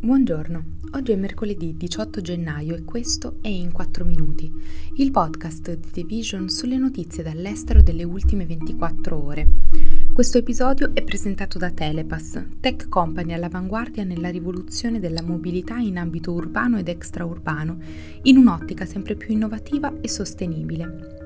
Buongiorno, oggi è mercoledì 18 gennaio e questo è In 4 Minuti, il podcast di The Vision sulle notizie dall'estero delle ultime 24 ore. Questo episodio è presentato da Telepass, tech company all'avanguardia nella rivoluzione della mobilità in ambito urbano ed extraurbano, in un'ottica sempre più innovativa e sostenibile.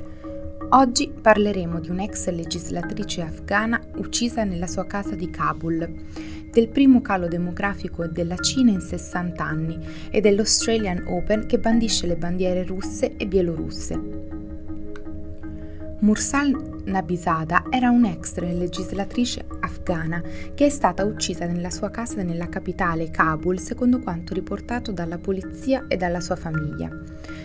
Oggi parleremo di un'ex legislatrice afghana uccisa nella sua casa di Kabul, del primo calo demografico della Cina in 60 anni e dell'Australian Open che bandisce le bandiere russe e bielorusse. Mursal Nabizada era un'ex legislatrice afghana che è stata uccisa nella sua casa nella capitale Kabul, secondo quanto riportato dalla polizia e dalla sua famiglia.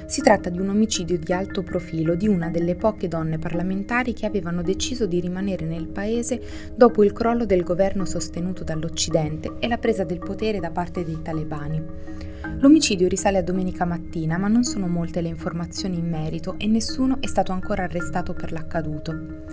Si tratta di un omicidio di alto profilo di una delle poche donne parlamentari che avevano deciso di rimanere nel paese dopo il crollo del governo sostenuto dall'Occidente e la presa del potere da parte dei talebani. L'omicidio risale a domenica mattina, ma non sono molte le informazioni in merito e nessuno è stato ancora arrestato per l'accaduto.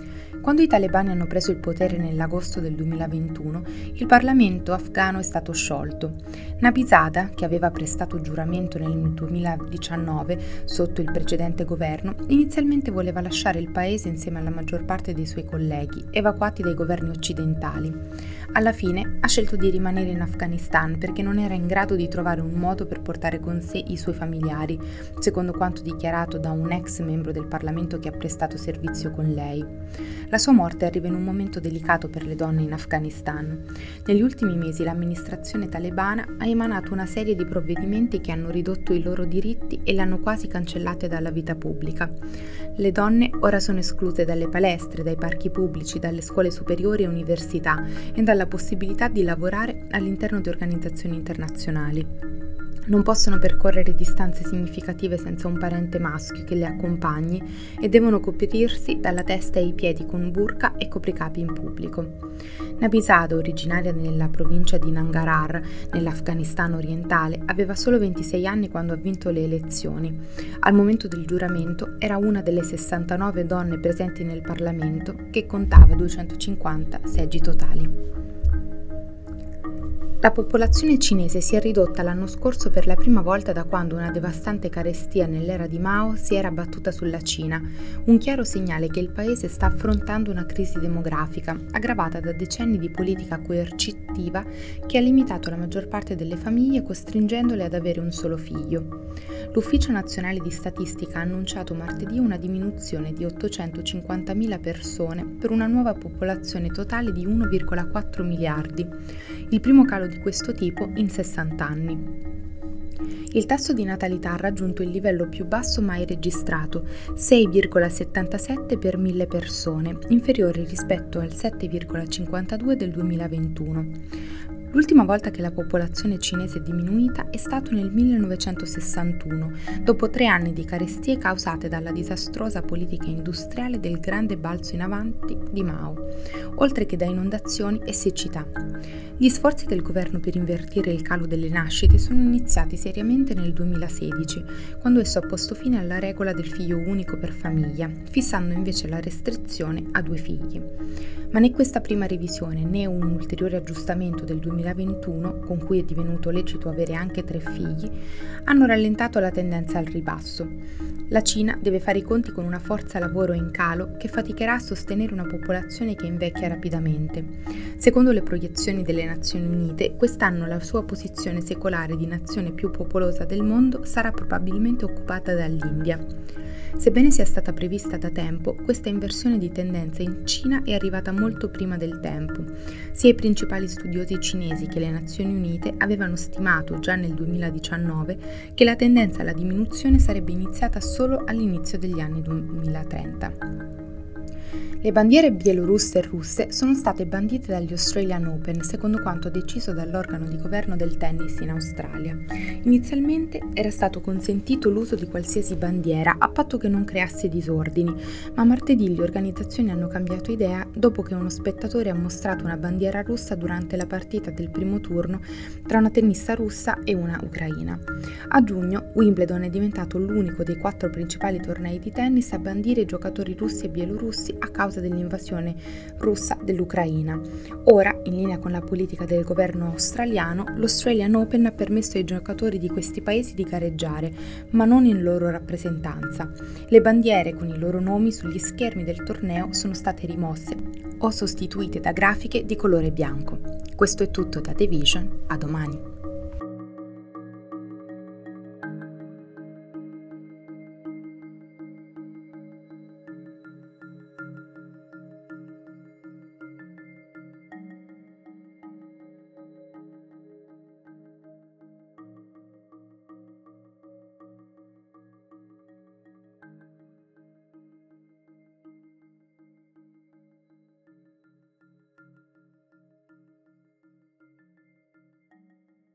Quando i talebani hanno preso il potere nell'agosto del 2021, il Parlamento afghano è stato sciolto. Nabizada, che aveva prestato giuramento nel 2019 sotto il precedente governo, inizialmente voleva lasciare il paese insieme alla maggior parte dei suoi colleghi, evacuati dai governi occidentali. Alla fine ha scelto di rimanere in Afghanistan perché non era in grado di trovare un modo per portare con sé i suoi familiari, secondo quanto dichiarato da un ex membro del Parlamento che ha prestato servizio con lei. La sua morte arriva in un momento delicato per le donne in Afghanistan. Negli ultimi mesi l'amministrazione talebana ha emanato una serie di provvedimenti che hanno ridotto i loro diritti e le hanno quasi cancellate dalla vita pubblica. Le donne ora sono escluse dalle palestre, dai parchi pubblici, dalle scuole superiori e università e dalla possibilità di lavorare all'interno di organizzazioni internazionali. Non possono percorrere distanze significative senza un parente maschio che le accompagni e devono coprirsi dalla testa ai piedi con burka e copricapi in pubblico. Nabisado, originaria nella provincia di Nangarhar, nell'Afghanistan orientale, aveva solo 26 anni quando ha vinto le elezioni. Al momento del giuramento era una delle 69 donne presenti nel Parlamento che contava 250 seggi totali. La popolazione cinese si è ridotta l'anno scorso per la prima volta da quando una devastante carestia nell'era di Mao si era abbattuta sulla Cina, un chiaro segnale che il paese sta affrontando una crisi demografica, aggravata da decenni di politica coercitiva che ha limitato la maggior parte delle famiglie costringendole ad avere un solo figlio. L'Ufficio Nazionale di Statistica ha annunciato martedì una diminuzione di 850.000 persone per una nuova popolazione totale di 1,4 miliardi, il primo calo di di questo tipo in 60 anni. Il tasso di natalità ha raggiunto il livello più basso mai registrato, 6,77 per mille persone, inferiore rispetto al 7,52 del 2021. L'ultima volta che la popolazione cinese è diminuita è stato nel 1961, dopo tre anni di carestie causate dalla disastrosa politica industriale del grande balzo in avanti di Mao, oltre che da inondazioni e siccità. Gli sforzi del governo per invertire il calo delle nascite sono iniziati seriamente nel 2016, quando esso ha posto fine alla regola del figlio unico per famiglia, fissando invece la restrizione a due figli. Ma né questa prima revisione né un ulteriore aggiustamento del 2021, con cui è divenuto lecito avere anche tre figli, hanno rallentato la tendenza al ribasso. La Cina deve fare i conti con una forza lavoro in calo che faticherà a sostenere una popolazione che invecchia rapidamente. Secondo le proiezioni delle Nazioni Unite, quest'anno la sua posizione secolare di nazione più popolosa del mondo sarà probabilmente occupata dall'India. Sebbene sia stata prevista da tempo, questa inversione di tendenza in Cina è arrivata molto prima del tempo. Sia i principali studiosi cinesi che le Nazioni Unite avevano stimato già nel 2019 che la tendenza alla diminuzione sarebbe iniziata solo all'inizio degli anni 2030. Le bandiere bielorusse e russe sono state bandite dagli Australian Open, secondo quanto deciso dall'organo di governo del tennis in Australia. Inizialmente era stato consentito l'uso di qualsiasi bandiera a patto che non creasse disordini, ma martedì le organizzazioni hanno cambiato idea dopo che uno spettatore ha mostrato una bandiera russa durante la partita del primo turno tra una tennista russa e una ucraina. A giugno Wimbledon è diventato l'unico dei quattro principali tornei di tennis a bandire giocatori russi e bielorussi a causa causa dell'invasione russa dell'Ucraina. Ora, in linea con la politica del governo australiano, l'Australian Open ha permesso ai giocatori di questi paesi di gareggiare, ma non in loro rappresentanza. Le bandiere con i loro nomi sugli schermi del torneo sono state rimosse o sostituite da grafiche di colore bianco. Questo è tutto da The Vision, a domani.